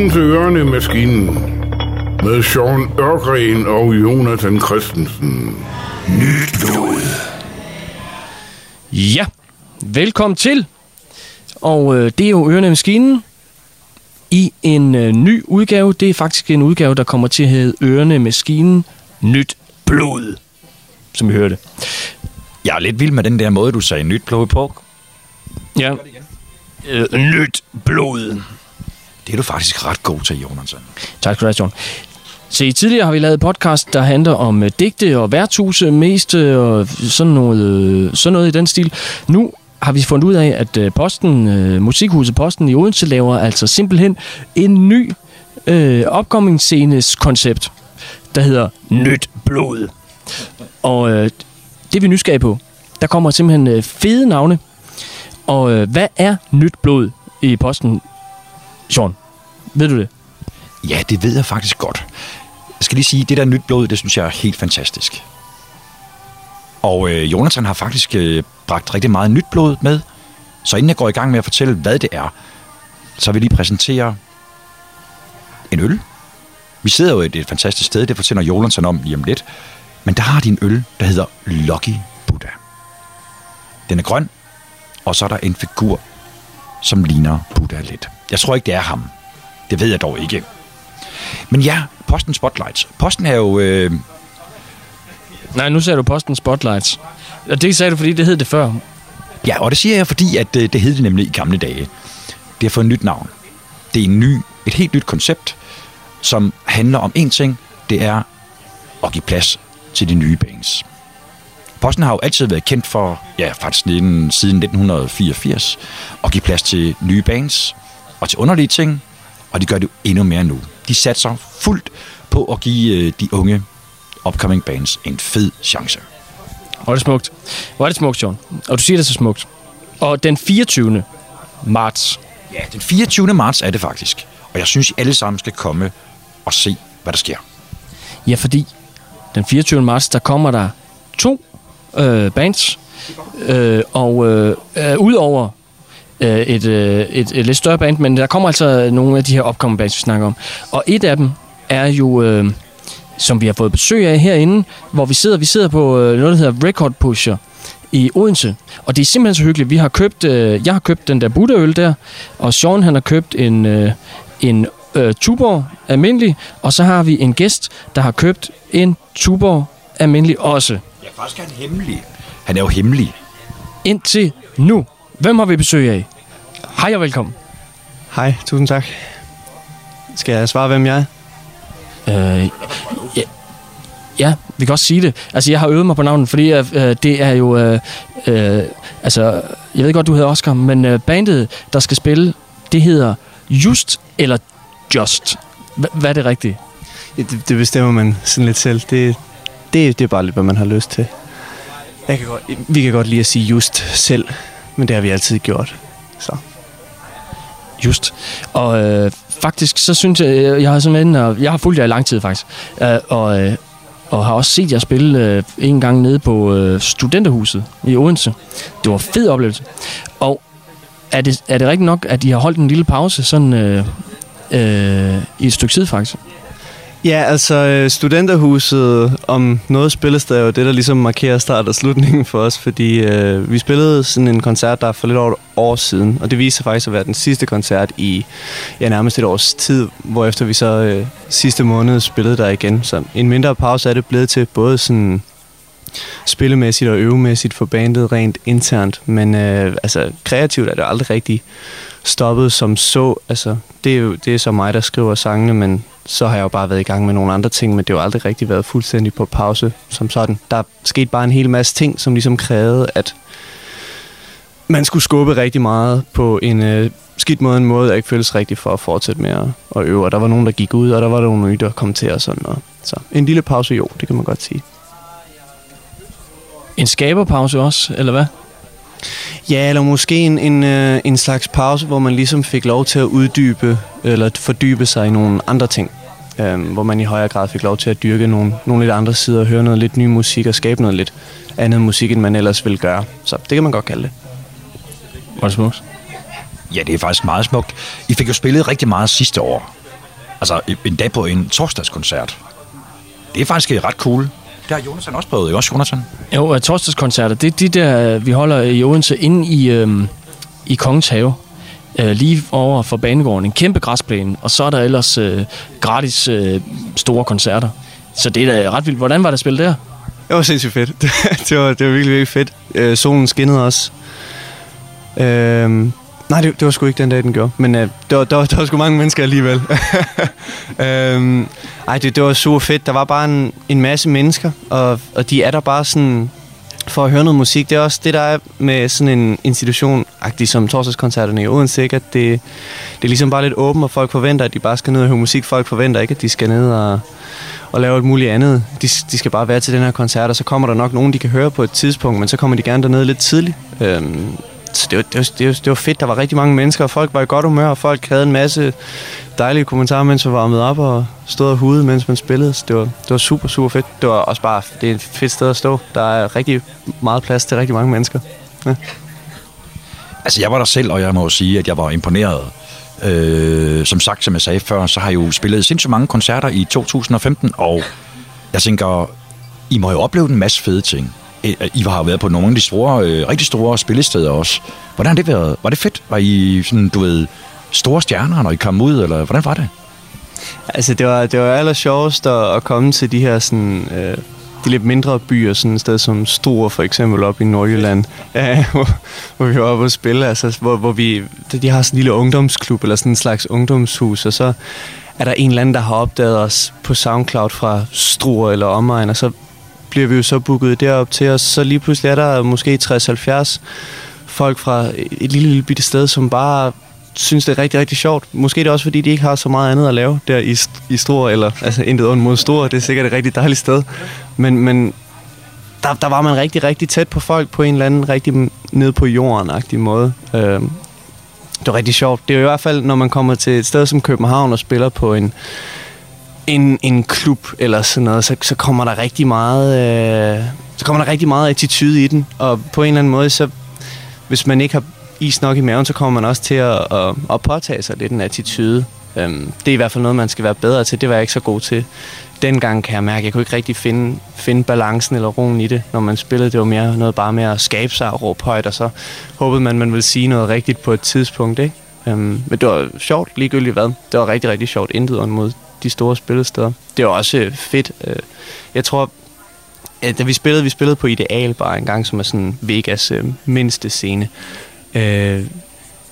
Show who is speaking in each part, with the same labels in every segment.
Speaker 1: Velkommen til Ørne Maskinen med Sean Ørgren og Jonathan Christensen. Nyt blod.
Speaker 2: Ja, velkommen til. Og øh, det er jo Ørene Maskinen i en øh, ny udgave. Det er faktisk en udgave, der kommer til at hedde Ørene Maskinen Nyt Blod, som vi hørte.
Speaker 3: Jeg er lidt vild med den der måde, du sagde nyt blod på.
Speaker 2: Ja. Øh, nyt blod.
Speaker 3: Det er du faktisk ret god til, Jonathan.
Speaker 2: Tak skal du have, John. Se, tidligere har vi lavet podcast, der handler om øh, digte og værtshuse mest, øh, og sådan noget, øh, sådan noget i den stil. Nu har vi fundet ud af, at Posten, Musikhuset Posten i Odense laver altså simpelthen en ny øh, opkommingsscenes koncept, der hedder Nyt Blod. Og øh, det er vi nysgerrige på. Der kommer simpelthen øh, fede navne. Og øh, hvad er Nyt Blod i Posten, Sean? Ved du det?
Speaker 3: Ja, det ved jeg faktisk godt. Jeg skal lige sige, det der nyt blod, det synes jeg er helt fantastisk. Og øh, Jonathan har faktisk øh, bragt rigtig meget nyt blod med. Så inden jeg går i gang med at fortælle, hvad det er, så vil jeg lige præsentere en øl. Vi sidder jo i et fantastisk sted, det fortæller Jonathan om lige om lidt. Men der har de en øl, der hedder Lucky Buddha. Den er grøn, og så er der en figur, som ligner Buddha lidt. Jeg tror ikke, det er ham. Det ved jeg dog ikke. Men ja, Posten Spotlights. Posten er jo... Øh,
Speaker 2: Nej, nu sagde du Posten Spotlights. Og det sagde du, fordi det hed det før.
Speaker 3: ja, og det siger jeg, fordi at, øh, det hed det nemlig i gamle dage. Det har fået et nyt navn. Det er en ny, et helt nyt koncept, som handler om én ting. Det er at give plads til de nye bands. Posten har jo altid været kendt for, ja, faktisk siden, siden 1984, at give plads til nye bands og til underlige ting, og de gør det endnu mere nu. De satser fuldt på at give øh, de unge upcoming bands en fed chance.
Speaker 2: Hvor er det smukt. Hvor er det smukt, John. Og du siger det så smukt. Og den 24. marts.
Speaker 3: Ja, den 24. marts er det faktisk, og jeg synes, I alle sammen skal komme og se, hvad der sker.
Speaker 2: Ja, fordi den 24. marts, der kommer der to øh, bands. Øh, og øh, øh, udover øh, et, øh, et, et lidt større band, men der kommer altså nogle af de her opkommende bands, vi snakker om. Og et af dem er jo, øh, som vi har fået besøg af herinde, hvor vi sidder, vi sidder på øh, noget, der hedder Record Pusher i Odense. Og det er simpelthen så hyggeligt. Vi har købt, øh, jeg har købt den der Buddha-øl der, og Sean han har købt en, øh, en øh, Tuborg almindelig, og så har vi en gæst, der har købt en Tuborg almindelig også.
Speaker 3: Ja, faktisk er han hemmelig. Han er jo hemmelig.
Speaker 2: Indtil nu. Hvem har vi besøg af? Hej og velkommen.
Speaker 4: Hej, tusind tak. Skal jeg svare, hvem jeg er?
Speaker 2: Øh, ja, ja, vi kan også sige det. Altså, jeg har øvet mig på navnet, fordi øh, det er jo... Øh, øh, altså, jeg ved godt, du hedder Oscar, men øh, bandet, der skal spille, det hedder Just eller Just. H- hvad er det rigtige?
Speaker 4: Ja, Det, det bestemmer man sådan lidt selv. Det, det, det er bare lidt, hvad man har lyst til. Jeg kan godt, vi kan godt lide at sige just selv, men det har vi altid gjort. Så.
Speaker 2: Just. Og øh, faktisk, så synes jeg, jeg, har simpelthen, og øh, jeg har fulgt jer i lang tid faktisk, øh, og, øh, og har også set jer spille øh, en gang nede på øh, Studenterhuset i Odense. Det var en fed oplevelse. Og er det, er det rigtigt nok, at I har holdt en lille pause sådan øh, øh, i et stykke tid faktisk?
Speaker 4: Ja, altså øh, studenterhuset om noget spilles der jo det, der ligesom markerer start og slutningen for os, fordi øh, vi spillede sådan en koncert der for lidt over et år siden, og det viste sig faktisk at være den sidste koncert i ja, nærmest et års tid, hvorefter vi så øh, sidste måned spillede der igen. Så en mindre pause er det blevet til både sådan spillemæssigt og øvemæssigt for bandet rent internt, men øh, altså kreativt er det aldrig rigtig stoppet som så. Altså, det er jo det er så mig, der skriver sangene, men så har jeg jo bare været i gang med nogle andre ting, men det har jo aldrig rigtig været fuldstændig på pause som sådan. Der skete bare en hel masse ting, som ligesom krævede, at man skulle skubbe rigtig meget på en øh, skidt måde, en måde, der ikke føles rigtig for at fortsætte med at, at øve. Og der var nogen, der gik ud, og der var nogle nye, der kom til og sådan noget. Så en lille pause, jo, det kan man godt sige.
Speaker 2: En skaberpause også, eller hvad?
Speaker 4: Ja, eller måske en, en, øh, en slags pause, hvor man ligesom fik lov til at uddybe eller fordybe sig i nogle andre ting. Øhm, hvor man i højere grad fik lov til at dyrke nogle, nogle lidt andre sider, høre noget lidt ny musik og skabe noget lidt andet musik, end man ellers ville gøre. Så det kan man godt kalde det.
Speaker 2: Var det smukt?
Speaker 3: Ja, det er faktisk meget smukt. I fik jo spillet rigtig meget sidste år. Altså en dag på en torsdagskoncert. Det er faktisk ret cool. Det har Jonathan også prøvet, ikke også, Jonathan?
Speaker 2: Jo, uh, torsdagskoncerter, det er de der, vi holder i Odense inde i, øhm, i Kongens Have. Uh, lige over for banegården. En kæmpe græsplæne. Og så er der ellers uh, gratis uh, store koncerter. Så det er da ret vildt. Hvordan var det at spille der?
Speaker 4: Det var sindssygt fedt. det, var, det var virkelig, virkelig fedt. Øh, solen skinnede også. Øh, nej, det, det var sgu ikke den dag, den gjorde. Men øh, der, var, der, var, der var sgu mange mennesker alligevel. øh, ej, det, det var super fedt. Der var bare en, en masse mennesker, og, og de er der bare sådan for at høre noget musik. Det er også det, der er med sådan en institution, som torsdagskoncerterne i Odense, ikke? at det, det er ligesom bare lidt åbent, og folk forventer, at de bare skal ned og høre musik. Folk forventer ikke, at de skal ned og, og lave et muligt andet. De, de skal bare være til den her koncert, og så kommer der nok nogen, de kan høre på et tidspunkt, men så kommer de gerne derned lidt tidligt. Øhm, så det var, det, var, det, var, det var fedt. Der var rigtig mange mennesker, og folk var i godt humør, og folk havde en masse dejlige kommentarer, mens man varmede op og stod og hudede, mens man spillede. Så det var, det var super, super fedt. Det var også bare det er et fedt sted at stå. Der er rigtig meget plads til rigtig mange mennesker. Ja.
Speaker 3: Altså, jeg var der selv, og jeg må sige, at jeg var imponeret. Øh, som sagt, som jeg sagde før, så har jeg jo spillet sindssygt mange koncerter i 2015, og jeg tænker, I må jo opleve en masse fede ting. Øh, I har været på nogle af de store, øh, rigtig store spillesteder også. Hvordan har det været? Var det fedt? Var I sådan, du ved, store stjerner, når I kom ud, eller hvordan var det?
Speaker 4: Altså, det var, det var aller sjovest at, at komme til de her sådan, øh, de lidt mindre byer, sådan et sted som Stor for eksempel op i Nordjylland, ja, øh, hvor, hvor vi var oppe og spille, altså, hvor, hvor vi, de har sådan en lille ungdomsklub, eller sådan en slags ungdomshus, og så er der en eller anden, der har opdaget os på SoundCloud fra Struer eller omegn, og så bliver vi jo så booket derop til os. Så lige pludselig er der måske 60-70 folk fra et lille, lille bitte sted, som bare synes, det er rigtig, rigtig sjovt. Måske er det også, fordi de ikke har så meget andet at lave der i, i Stor, eller altså intet ondt mod Stor. Det er sikkert et rigtig dejligt sted. Men, men der, der var man rigtig, rigtig tæt på folk på en eller anden rigtig ned på jorden-agtig måde. Øh, det var rigtig sjovt. Det er jo i hvert fald, når man kommer til et sted som København og spiller på en en, en klub eller sådan noget, så, så kommer der rigtig meget øh, så kommer der rigtig meget attitude i den, og på en eller anden måde, så hvis man ikke har is nok i maven, så kommer man også til at, at, at påtage sig lidt en attitude. Øhm, det er i hvert fald noget, man skal være bedre til. Det var jeg ikke så god til. Dengang kan jeg mærke, at jeg kunne ikke rigtig finde, finde balancen eller roen i det, når man spillede. Det var mere noget bare med at skabe sig og råbe højt, og så håbede man, man ville sige noget rigtigt på et tidspunkt. Ikke? Øhm, men det var sjovt, ligegyldigt hvad. Det var rigtig, rigtig sjovt. Intet mod de store spillesteder. Det var også øh, fedt. Øh. Jeg tror, da vi spillede, vi spillede på Ideal bare en gang, som er sådan Vegas øh, mindste scene.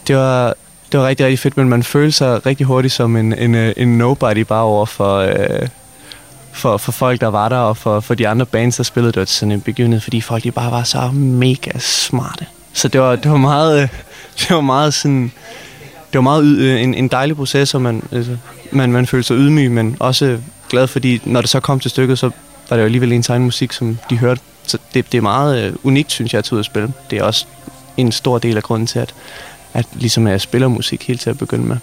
Speaker 4: Det var det var rigtig, rigtig fedt, men man følte sig rigtig hurtigt som en, en, en nobody bare over for, for, for folk, der var der, og for, for de andre bands, der spillede. Det var sådan en begivenhed, fordi folk de bare var så mega smarte. Så det var, det var meget, det var meget sådan, det var meget øh, en, en dejlig proces, og man, altså, man, man følte sig ydmyg, men også glad, fordi når det så kom til stykket, så var det jo alligevel en egen musik, som de hørte. Så det, det er meget øh, unikt, synes jeg, at tage ud at spille. Det er også en stor del af grunden til, at, at ligesom jeg spiller musik helt til at begynde med.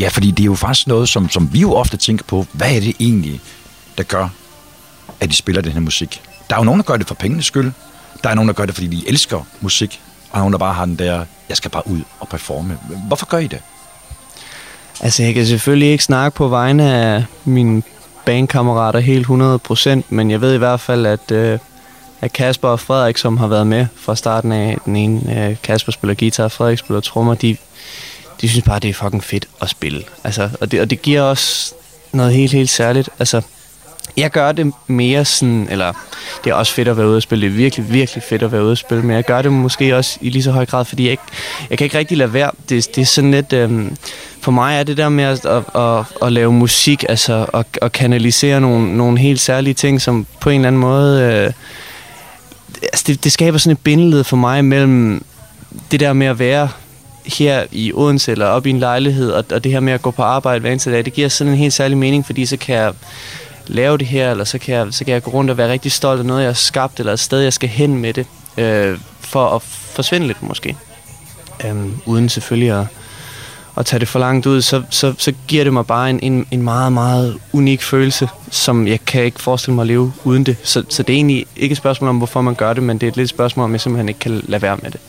Speaker 3: Ja, fordi det er jo faktisk noget, som, som vi jo ofte tænker på. Hvad er det egentlig, der gør, at de spiller den her musik? Der er jo nogen, der gør det for pengenes skyld. Der er nogen, der gør det, fordi de elsker musik. Og hun er der bare har den der, jeg skal bare ud og performe. Hvorfor gør I det?
Speaker 4: Altså, jeg kan selvfølgelig ikke snakke på vegne af mine bandkammerater helt 100%, men jeg ved i hvert fald, at, øh, at Kasper og Frederik, som har været med fra starten af, den ene, øh, Kasper spiller guitar, Frederik spiller trommer, de, de synes bare, det er fucking fedt at spille. Altså, og, det, og det giver også noget helt, helt særligt. Altså, jeg gør det mere sådan, eller det er også fedt at være ude og spille, det er virkelig, virkelig fedt at være ude og spille, men jeg gør det måske også i lige så høj grad, fordi jeg, ikke, jeg kan ikke rigtig lade være. Det, det er sådan lidt, øhm, for mig er det der med at, at, at, at lave musik, altså at, at kanalisere nogle, nogle helt særlige ting, som på en eller anden måde, øh, altså det, det skaber sådan et bindeled for mig mellem det der med at være her i Odense eller op i en lejlighed, og, og det her med at gå på arbejde hver eneste dag, det giver sådan en helt særlig mening, fordi så kan jeg lave det her, eller så kan, jeg, så kan jeg gå rundt og være rigtig stolt af noget, jeg har skabt, eller et sted, jeg skal hen med det, øh, for at forsvinde lidt måske. Øhm, uden selvfølgelig at, at tage det for langt ud, så, så, så giver det mig bare en, en, en meget, meget unik følelse, som jeg kan ikke forestille mig at leve uden det. Så, så det er egentlig ikke et spørgsmål om, hvorfor man gør det, men det er et lidt spørgsmål om, at jeg simpelthen ikke kan lade være med det.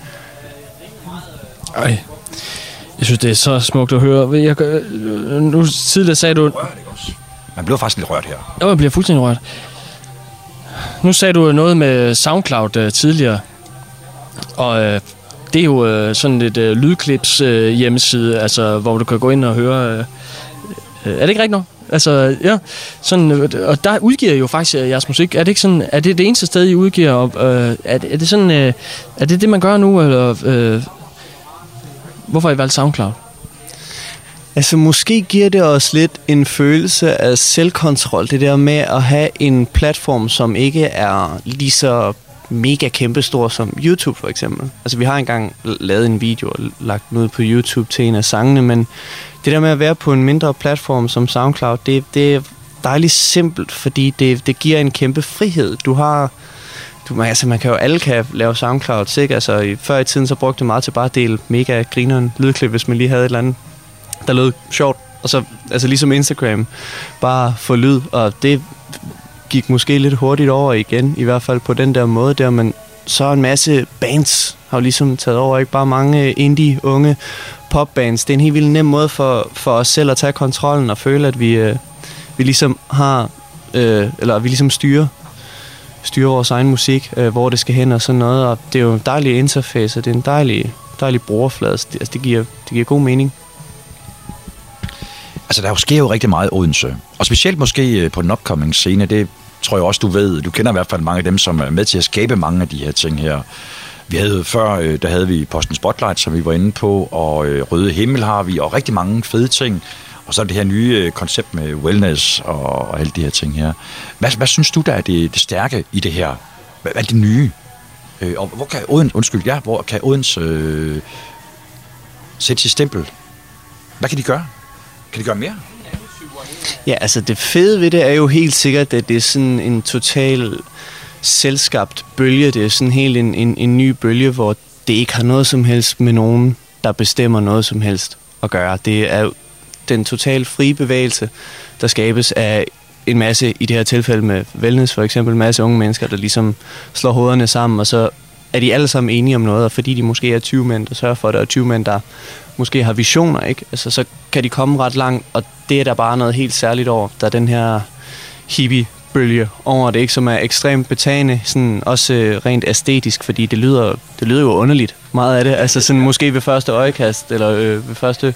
Speaker 2: Ej. Jeg synes, det er så smukt at høre. Jeg, nu tidligere sagde du...
Speaker 3: Man bliver faktisk lidt rørt her.
Speaker 2: Jo, jeg bliver fuldstændig rørt. Nu sagde du noget med SoundCloud uh, tidligere. Og uh, det er jo uh, sådan et uh, lydklips uh, hjemmeside, altså, hvor du kan gå ind og høre... Uh, uh, er det ikke rigtigt nok? Altså, ja. Sådan, øh, og der udgiver I jo faktisk jeres musik. Er det ikke sådan, er det det eneste sted, I udgiver? Og, øh, er, det, er det sådan, øh, er det det, man gør nu? Eller, øh, hvorfor har I valgt SoundCloud?
Speaker 4: Altså måske giver det os lidt en følelse af selvkontrol, det der med at have en platform, som ikke er lige så mega kæmpestor som YouTube for eksempel. Altså vi har engang lavet en video og lagt noget på YouTube til en af sangene, men det der med at være på en mindre platform som SoundCloud, det, det er dejligt simpelt, fordi det, det giver en kæmpe frihed. Du har du, altså, man kan jo alle kan lave SoundCloud, ikke? Altså, i, før i tiden så brugte det meget til bare at dele mega grineren lydklip, hvis man lige havde et eller andet, der lød sjovt. Og så, altså ligesom Instagram, bare få lyd, og det gik måske lidt hurtigt over igen, i hvert fald på den der måde der, men så en masse bands har jo ligesom taget over, ikke bare mange indie, unge popbands. Det er en helt vildt nem måde for, for os selv at tage kontrollen og føle, at vi, øh, vi ligesom har, øh, eller vi ligesom styrer styrer vores egen musik, øh, hvor det skal hen og sådan noget. Og det er jo en dejlig interface, og det er en dejlig, dejlig brugerflade. Altså, det, giver, det giver god mening.
Speaker 3: Altså, der sker jo rigtig meget i Odense. Og specielt måske øh, på den upcoming scene, det tror jeg også, du ved. Du kender i hvert fald mange af dem, som er med til at skabe mange af de her ting her. Vi havde før, øh, der havde vi Posten Spotlight, som vi var inde på, og øh, Røde Himmel har vi, og rigtig mange fede ting. Og så det her nye koncept med wellness og, og alle de her ting her. Hvad, hvad synes du, der er det, det stærke i det her? Hvad, hvad er det nye? Øh, og hvor kan Odense, undskyld, ja, hvor kan Odense øh, sætte sit stempel? Hvad kan de gøre? Kan de gøre mere?
Speaker 4: Ja, altså det fede ved det er jo helt sikkert, at det er sådan en total selskabt bølge. Det er sådan helt en, en, en ny bølge, hvor det ikke har noget som helst med nogen, der bestemmer noget som helst at gøre. Det er den total frie bevægelse, der skabes af en masse, i det her tilfælde med wellness for eksempel, en masse unge mennesker, der ligesom slår hovederne sammen, og så er de alle sammen enige om noget, og fordi de måske er 20 mænd, der sørger for det, og 20 mænd, der måske har visioner, ikke? Altså, så kan de komme ret langt, og det er der bare noget helt særligt over, der er den her hippie bølge over det, ikke? som er ekstremt betagende, sådan også øh, rent æstetisk, fordi det lyder, det lyder jo underligt, meget af det. Altså sådan måske ved første øjekast, eller øh, ved første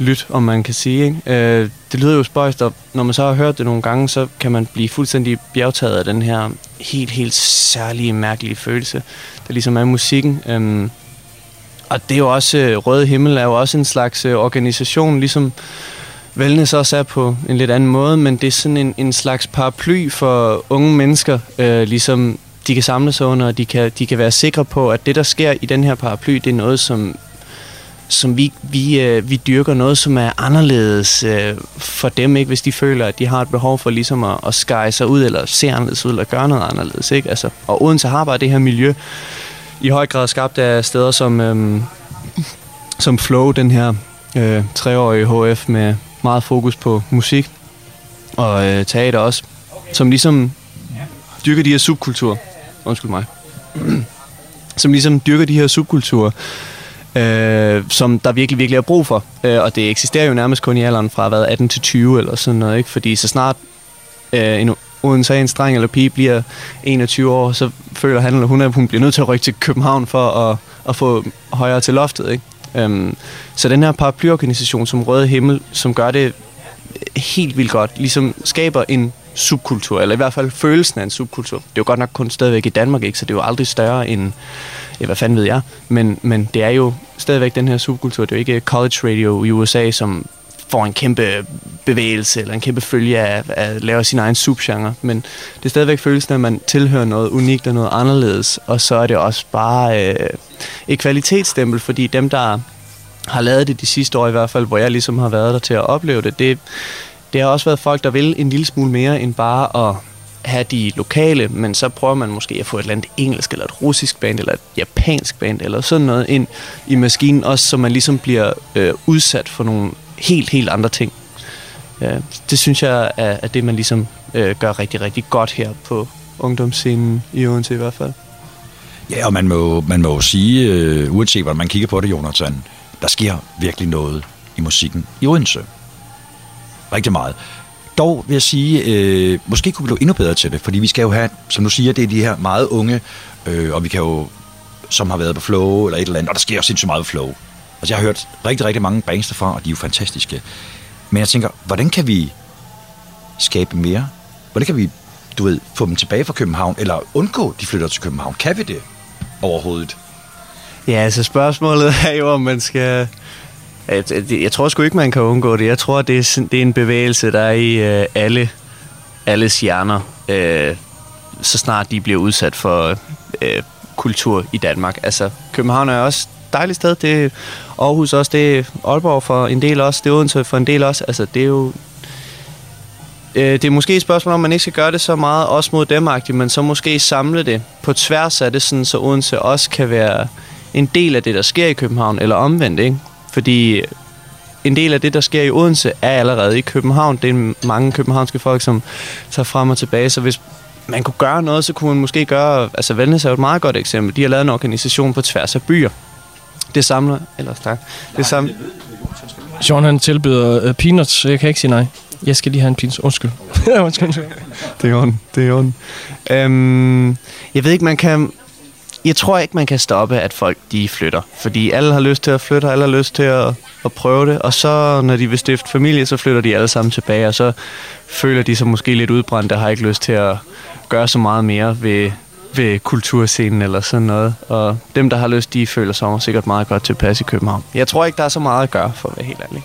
Speaker 4: lyt, om man kan sige. Ikke? Øh, det lyder jo spøjst, og når man så har hørt det nogle gange, så kan man blive fuldstændig bjergtaget af den her helt, helt særlige, mærkelige følelse, der ligesom er musikken. Øh, og det er jo også, øh, Røde Himmel er jo også en slags øh, organisation, ligesom Wellness også er på en lidt anden måde, men det er sådan en, en slags paraply for unge mennesker, øh, ligesom de kan samle sig under, og de kan, de kan være sikre på, at det, der sker i den her paraply, det er noget, som som vi, vi, øh, vi dyrker noget, som er anderledes øh, for dem, ikke? hvis de føler, at de har et behov for ligesom at, at skære sig ud, eller se anderledes ud, eller gøre noget anderledes. Ikke? Altså, og Odense har bare det her miljø, i høj grad skabt af steder som, øh, som Flow, den her øh, treårige HF med meget fokus på musik og øh, teater også, som ligesom dyrker de her subkulturer. Undskyld mig. som ligesom dyrker de her subkulturer, øh, som der virkelig, virkelig er brug for. Øh, og det eksisterer jo nærmest kun i alderen fra hvad, 18 til 20 eller sådan noget, ikke? Fordi så snart øh, en uden så en streng eller pige bliver 21 år, så føler han eller hun, at hun bliver nødt til at rykke til København for at, at få højere til loftet, ikke? Øhm, så den her paraplyorganisation som Røde Himmel, som gør det helt vildt godt, ligesom skaber en subkultur, eller i hvert fald følelsen af en subkultur. Det er jo godt nok kun stadigvæk i Danmark, ikke? så det er jo aldrig større end, ja, hvad fanden ved jeg, men, men det er jo stadigvæk den her subkultur. Det er jo ikke college radio i USA, som får en kæmpe bevægelse eller en kæmpe følge af at lave sin egen subgenre, men det er stadigvæk følelsen af, at man tilhører noget unikt og noget anderledes, og så er det også bare øh, et kvalitetsstempel, fordi dem, der har lavet det de sidste år i hvert fald, hvor jeg ligesom har været der til at opleve det, det, det har også været folk, der vil en lille smule mere end bare at have de lokale, men så prøver man måske at få et eller andet engelsk, eller et russisk band, eller et japansk band, eller sådan noget ind i maskinen, også så man ligesom bliver øh, udsat for nogle helt, helt andre ting. Ja, det synes jeg er, er det, man ligesom øh, gør rigtig, rigtig godt her på ungdomsscenen i Odense i hvert fald.
Speaker 3: Ja, og man må, man må jo sige, øh, uanset hvordan man kigger på det, Jonathan, der sker virkelig noget i musikken i Odense. Rigtig meget. Dog vil jeg sige, øh, måske kunne vi blive endnu bedre til det, fordi vi skal jo have, som du siger, det er de her meget unge, øh, og vi kan jo, som har været på Flow eller et eller andet, og der sker jo sindssygt meget på Flow. Altså jeg har hørt rigtig, rigtig mange bands derfra, og de er jo fantastiske. Men jeg tænker, hvordan kan vi skabe mere? Hvordan kan vi, du ved, få dem tilbage fra København, eller undgå, at de flytter til København? Kan vi det overhovedet?
Speaker 4: Ja, altså spørgsmålet er jo, om man skal... Jeg, tror sgu ikke, man kan undgå det. Jeg tror, det er, det er en bevægelse, der er i øh, alle, alles hjerner, øh, så snart de bliver udsat for øh, kultur i Danmark. Altså, København er også et dejligt sted. Det er Aarhus også, det er Aalborg for en del også, det er Odense for en del også. Altså, det er jo Øh, det er måske et spørgsmål om, man ikke skal gøre det så meget også mod dem men så måske samle det på tværs af det, sådan, så Odense også kan være en del af det, der sker i København, eller omvendt, ikke? Fordi en del af det, der sker i Odense, er allerede i København. Det er mange københavnske folk, som tager frem og tilbage, så hvis man kunne gøre noget, så kunne man måske gøre... Altså, Wellness er jo et meget godt eksempel. De har lavet en organisation på tværs af byer. Det samler... Ellers tak. Det samler...
Speaker 2: Sean han tilbyder uh, peanuts, så jeg kan ikke sige nej. Jeg skal lige have en peanuts. Undskyld. Undskyld.
Speaker 4: Det er orden. Det er orden. Øhm, jeg ved ikke, man kan... Jeg tror ikke, man kan stoppe, at folk de flytter. Fordi alle har lyst til at flytte, og alle har lyst til at, at prøve det. Og så, når de vil stifte familie, så flytter de alle sammen tilbage. Og så føler de sig måske lidt udbrændte og har ikke lyst til at gøre så meget mere ved, ved kulturscenen eller sådan noget. Og dem, der har lyst, de føler sig sikkert meget godt tilpas i København. Jeg tror ikke, der er så meget at gøre, for at være helt ærlig.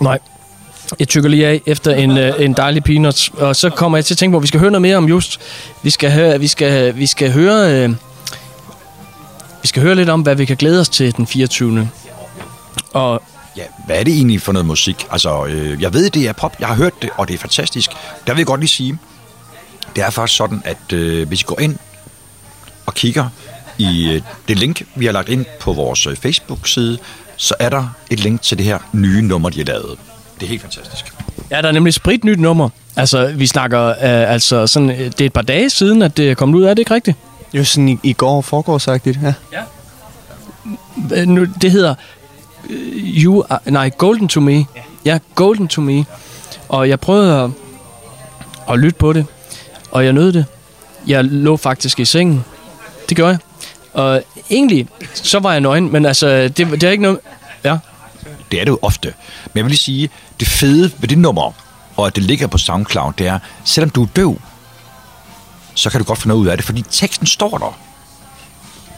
Speaker 2: Nej. Jeg tykker lige af efter en, øh, en dejlig peanuts, og så kommer jeg til at tænke på, at vi skal høre noget mere om just. Vi skal høre, vi skal, vi skal høre, øh, vi skal høre lidt om, hvad vi kan glæde os til den 24. Og
Speaker 3: Ja, hvad er det egentlig for noget musik? Altså, øh, jeg ved, det er pop. Jeg har hørt det, og det er fantastisk. Der vil jeg godt lige sige, det er faktisk sådan, at øh, hvis I går ind og kigger i øh, det link, vi har lagt ind på vores øh, Facebook-side, så er der et link til det her nye nummer, de har lavet. Det er helt fantastisk.
Speaker 2: ja, der er nemlig et spritnyt nummer. Altså, vi snakker, øh, altså sådan, øh, det er et par dage siden, at det er kommet ud. Er det ikke rigtigt?
Speaker 4: Jo, sådan i, i går foregårsagtigt, ja.
Speaker 2: Øh, nu, det hedder øh, You Are, nej, Golden to Me. Ja, Golden to Me. Og jeg prøvede at, at lytte på det, og jeg nød det. Jeg lå faktisk i sengen. Det gjorde jeg. Og egentlig, så var jeg nøgen, men altså, det, det er ikke noget...
Speaker 3: Det er det jo ofte. Men jeg vil lige sige, det fede ved det nummer, og at det ligger på SoundCloud, det er, selvom du er døv, så kan du godt få noget ud af det, fordi teksten står der.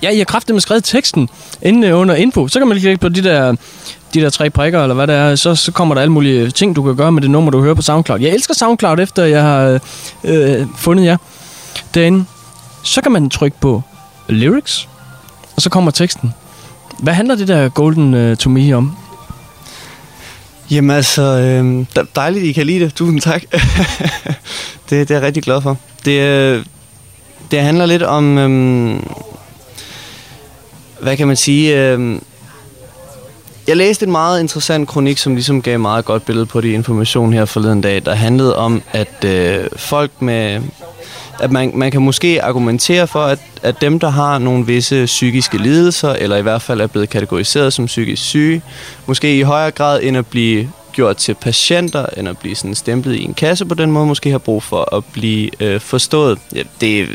Speaker 2: Ja, I har kraftigt med skrevet teksten inde øh, under info. Så kan man lige klikke på de der, de der tre prikker, eller hvad det er. Så, så kommer der alle mulige ting, du kan gøre med det nummer, du hører på SoundCloud. Jeg elsker SoundCloud, efter jeg har øh, øh fundet jer derinde. Så kan man trykke på lyrics, og så kommer teksten. Hvad handler det der Golden uh, to Me om?
Speaker 4: Jamen altså, øh, dejligt, I kan lide det. Tusind tak. det, det er jeg rigtig glad for. Det, øh, det handler lidt om, øh, hvad kan man sige, øh, jeg læste en meget interessant kronik, som ligesom gav meget godt billede på de information her forleden dag, der handlede om, at øh, folk med... At man, man kan måske argumentere for, at, at dem, der har nogle visse psykiske lidelser, eller i hvert fald er blevet kategoriseret som psykisk syge, måske i højere grad end at blive gjort til patienter, end at blive sådan stemplet i en kasse på den måde, måske har brug for at blive øh, forstået. Ja, det er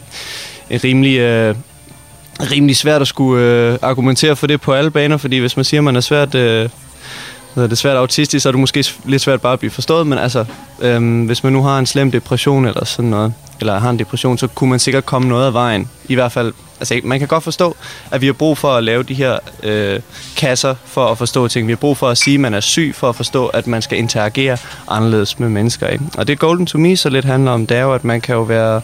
Speaker 4: en rimelig... Øh, rimelig svært at skulle øh, argumentere for det på alle baner, fordi hvis man siger, at man er svært, øh, det er svært autistisk, så er det måske lidt svært bare at blive forstået, men altså, øh, hvis man nu har en slem depression eller sådan noget, eller har en depression, så kunne man sikkert komme noget af vejen. I hvert fald, altså man kan godt forstå, at vi har brug for at lave de her øh, kasser for at forstå ting. Vi har brug for at sige, at man er syg for at forstå, at man skal interagere anderledes med mennesker. Ikke? Og det Golden to Me så lidt handler om, det er jo, at man kan jo være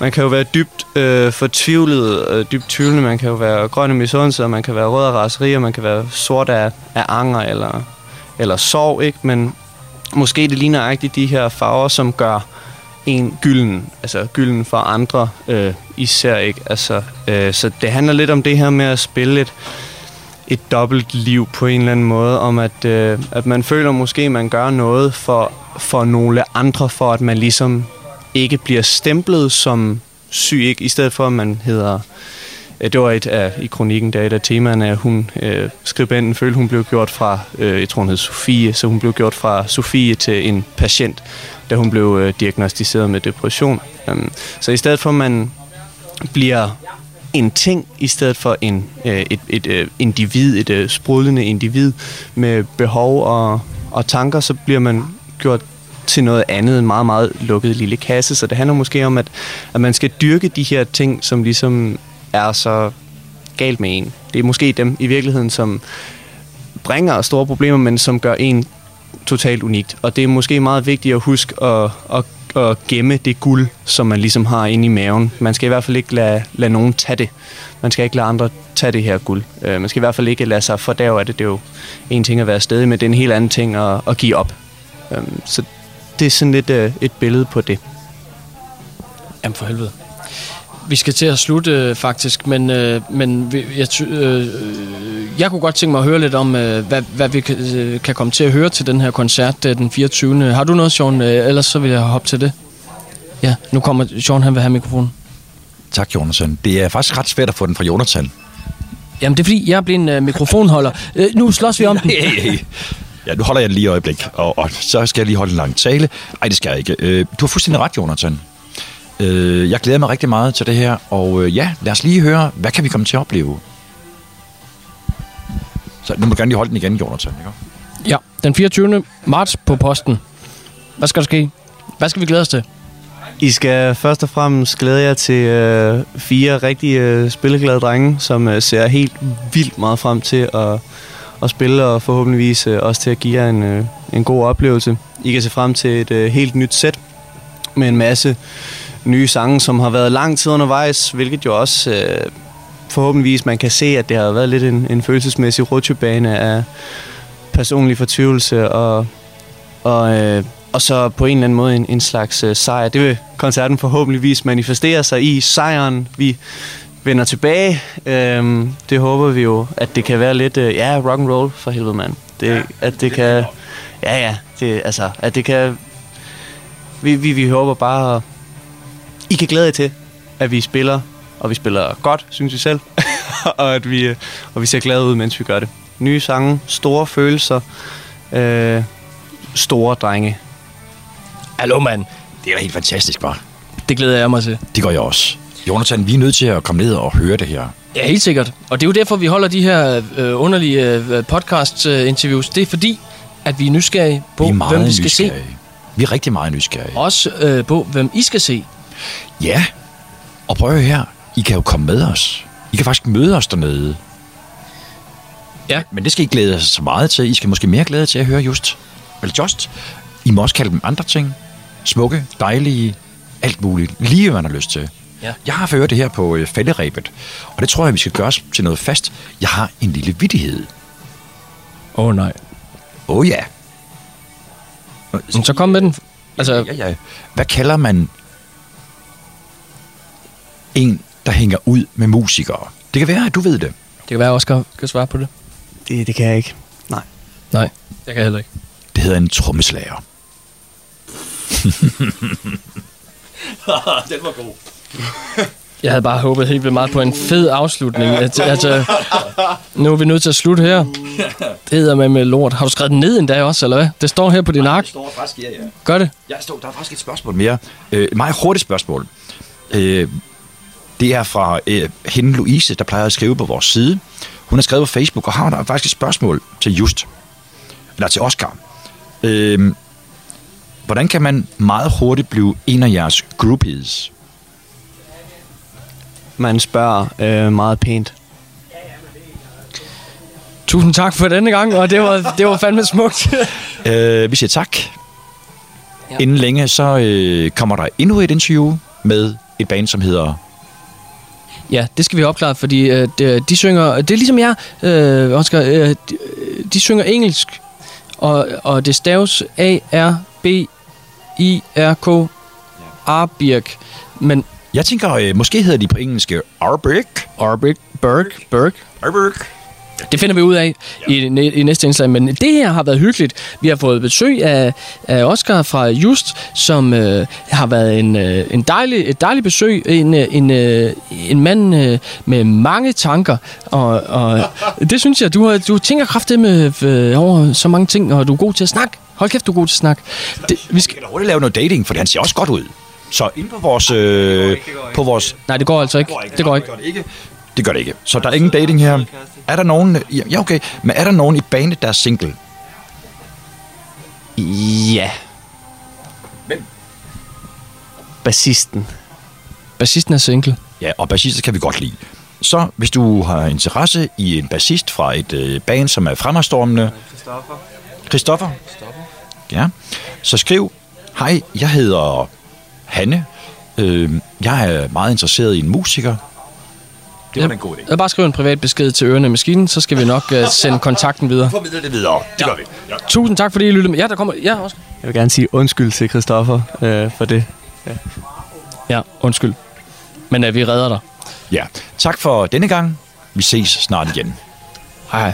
Speaker 4: man kan jo være dybt øh, fortvivlet, øh, dybt tvivlende, man kan jo være grøn af misundelse, og man kan være rød af raseri, og man kan være sort af, af anger eller, eller sorg, ikke? Men måske det ligner nøjagtigt de her farver, som gør en gylden, altså gylden for andre øh, især, ikke? Altså, øh, så det handler lidt om det her med at spille et, et dobbelt liv på en eller anden måde, om at, øh, at man føler måske, at man gør noget for, for nogle andre, for at man ligesom ikke bliver stemplet som syg, ikke? i stedet for at man hedder øh, det var et af, i kronikken, der er et af temaerne, at hun, øh, skribenten følte, hun blev gjort fra, øh, jeg tror hun hed Sofie, så hun blev gjort fra Sofie til en patient, da hun blev øh, diagnostiseret med depression. Um, så i stedet for, at man bliver en ting i stedet for en, øh, et, et øh, individ, et øh, sprudlende individ med behov og, og tanker, så bliver man gjort til noget andet, en meget, meget lukket lille kasse. Så det handler måske om, at, at man skal dyrke de her ting, som ligesom er så galt med en. Det er måske dem i virkeligheden, som bringer store problemer, men som gør en totalt unikt. Og det er måske meget vigtigt at huske at, at, at gemme det guld, som man ligesom har inde i maven. Man skal i hvert fald ikke lade, lade nogen tage det. Man skal ikke lade andre tage det her guld. Øh, man skal i hvert fald ikke lade sig fordave af det. Det er jo en ting at være stedig med, det er en helt anden ting at, at give op. Um, så det er sådan lidt uh, et billede på det.
Speaker 2: Jamen for helvede. Vi skal til at slutte øh, faktisk, men, øh, men jeg, ty- øh, jeg kunne godt tænke mig at høre lidt om, øh, hvad, hvad vi kan, øh, kan komme til at høre til den her koncert øh, den 24. Har du noget, Sean? Øh, ellers så vil jeg hoppe til det. Ja, nu kommer Sean, han vil have mikrofonen.
Speaker 3: Tak, Jonathan. Det er faktisk ret svært at få den fra Jonathan.
Speaker 2: Jamen, det er fordi, jeg er blevet en øh, mikrofonholder. Øh, nu slås vi om den.
Speaker 3: Hey, hey. Ja, nu holder jeg den lige et øjeblik, og, og så skal jeg lige holde en lang tale. Nej, det skal jeg ikke. Øh, du har fuldstændig ret, Jonathan. Øh, jeg glæder mig rigtig meget til det her, og øh, ja, lad os lige høre, hvad kan vi komme til at opleve? Så nu må du gerne lige holde den igen, Jonathan. Ikke?
Speaker 2: Ja, den 24. marts på posten. Hvad skal der ske? Hvad skal vi glæde os til?
Speaker 4: I skal først og fremmest glæde jer til øh, fire rigtig øh, spilleglade drenge, som øh, ser helt vildt meget frem til at, at spille, og forhåbentligvis øh, også til at give jer en, øh, en god oplevelse. I kan se frem til et øh, helt nyt sæt med en masse nye sange, som har været lang tid undervejs, hvilket jo også øh, forhåbentligvis man kan se, at det har været lidt en, en følelsesmæssig rutsjebane af personlig fortvivlelse og, og, øh, og så på en eller anden måde en, en slags øh, sejr. Det vil koncerten forhåbentligvis manifestere sig i sejren. Vi vender tilbage. Øhm, det håber vi jo, at det kan være lidt, øh, ja, rock and roll for helvede, mand. Det, at det kan, ja, ja, det, altså, at det kan, vi, vi, vi håber bare, I kan glæde jer til, at vi spiller, og vi spiller godt, synes vi selv, og at vi, øh, og vi ser glade ud, mens vi gør det. Nye sange, store følelser, øh, store drenge.
Speaker 2: Hallo, mand.
Speaker 3: Det er da helt fantastisk, var.
Speaker 2: Det glæder jeg mig til.
Speaker 3: Det gør jeg også. Jonathan, vi er nødt til at komme ned og høre det her.
Speaker 2: Ja, helt sikkert. Og det er jo derfor, vi holder de her øh, underlige øh, podcast-interviews. Det er fordi, at vi er nysgerrige på,
Speaker 3: vi er meget
Speaker 2: hvem vi skal se.
Speaker 3: nysgerrige. Vi er rigtig meget nysgerrige.
Speaker 2: Også øh, på, hvem I skal se.
Speaker 3: Ja, og prøv her. I kan jo komme med os. I kan faktisk møde os dernede.
Speaker 2: Ja.
Speaker 3: Men det skal I glæde jer så meget til. I skal måske mere glæde jer til at høre just. Eller just. I må også kalde dem andre ting. Smukke, dejlige, alt muligt. Lige hvad man har lyst til.
Speaker 2: Ja.
Speaker 3: Jeg har ført det her på øh. Og det tror jeg, vi skal gøre os til noget fast. Jeg har en lille vittighed.
Speaker 2: Åh oh, nej.
Speaker 3: Åh oh, ja.
Speaker 2: Men så kom med den. Altså,
Speaker 3: Ja, ja. Hvad kalder man en, der hænger ud med musikere? Det kan være, at du ved det.
Speaker 2: det kan være, at Oscar kan svare på det.
Speaker 4: Det, det kan jeg ikke. Nej.
Speaker 2: Nej, jeg kan heller ikke.
Speaker 3: Det hedder en trommeslager.
Speaker 2: Jeg havde bare håbet helt vildt meget på en fed afslutning. At, altså, nu er vi nødt til at slutte her. Det hedder med med lort. Har du skrevet den ned endda også, eller hvad? Det står her på din ark.
Speaker 3: står faktisk, ja, ja.
Speaker 2: Gør det.
Speaker 3: Jeg står, der er faktisk et spørgsmål mere. Øh, et meget hurtigt spørgsmål. Øh, det er fra øh, hende Louise, der plejer at skrive på vores side. Hun har skrevet på Facebook, og har der faktisk et spørgsmål til Just. Eller til Oscar. Øh, hvordan kan man meget hurtigt blive en af jeres groupies?
Speaker 4: Man spørger øh, meget pænt.
Speaker 2: Tusind tak for denne gang, og det var, det var fandme smukt.
Speaker 3: Øh, vi siger tak.
Speaker 2: Ja.
Speaker 3: Inden længe, så øh, kommer der endnu et interview med et band, som hedder...
Speaker 2: ja, det skal vi have opklaret, fordi øh, de, de synger... Det er ligesom jeg, øh, Oscar. Øh, de, de synger engelsk, og, og det staves A-R-B-I-R-K. Arbirk. Men
Speaker 3: Jeg tænker, øh, måske hedder de på engelsk Arbirk.
Speaker 2: Arbirk, Berg, Berg.
Speaker 3: Arbirk.
Speaker 2: Det finder vi ud af i, i næste indslag, men det her har været hyggeligt. Vi har fået besøg af, af Oscar fra Just, som øh, har været en, øh, en dejlig, et dejligt besøg. En, øh, en, øh, en mand øh, med mange tanker, og, og det synes jeg, du, har, du tænker kraftigt med øh, over så mange ting, og du er god til at snakke. Hold kæft, du er god til at snakke. Det, vi skal,
Speaker 3: Kan da hurtigt lave noget dating, for han ser også godt ud. Så inde på vores... Øh, på vores
Speaker 2: nej, det går altså ikke. Det går ikke.
Speaker 3: Det det ikke. Det gør det ikke. Så der er ingen dating her. Er der nogen... Ja, okay. Men er der nogen i bandet, der er single?
Speaker 4: Ja.
Speaker 3: Hvem?
Speaker 4: Bassisten.
Speaker 2: Bassisten er single.
Speaker 3: Ja, og bassister kan vi godt lide. Så hvis du har interesse i en bassist fra et øh, band, som er fremadstormende...
Speaker 4: Christoffer.
Speaker 3: Christoffer? Ja. Så skriv, hej, jeg hedder Hanne. Øh, jeg er meget interesseret i en musiker. Det var
Speaker 2: Ja.
Speaker 3: en god idé.
Speaker 2: Jeg bare skrive en privat besked til Ørene Maskinen, så skal vi nok uh, sende kontakten videre.
Speaker 3: Formidle det videre. Det gør vi. Ja.
Speaker 2: Tusind tak, fordi I lyttede med. Ja, der kommer... Ja, også.
Speaker 4: Jeg vil gerne sige undskyld til Christoffer øh, for det.
Speaker 2: Ja, undskyld. Men uh, vi redder dig.
Speaker 3: ja. Tak for denne gang. Vi ses snart igen.
Speaker 2: Hej hej.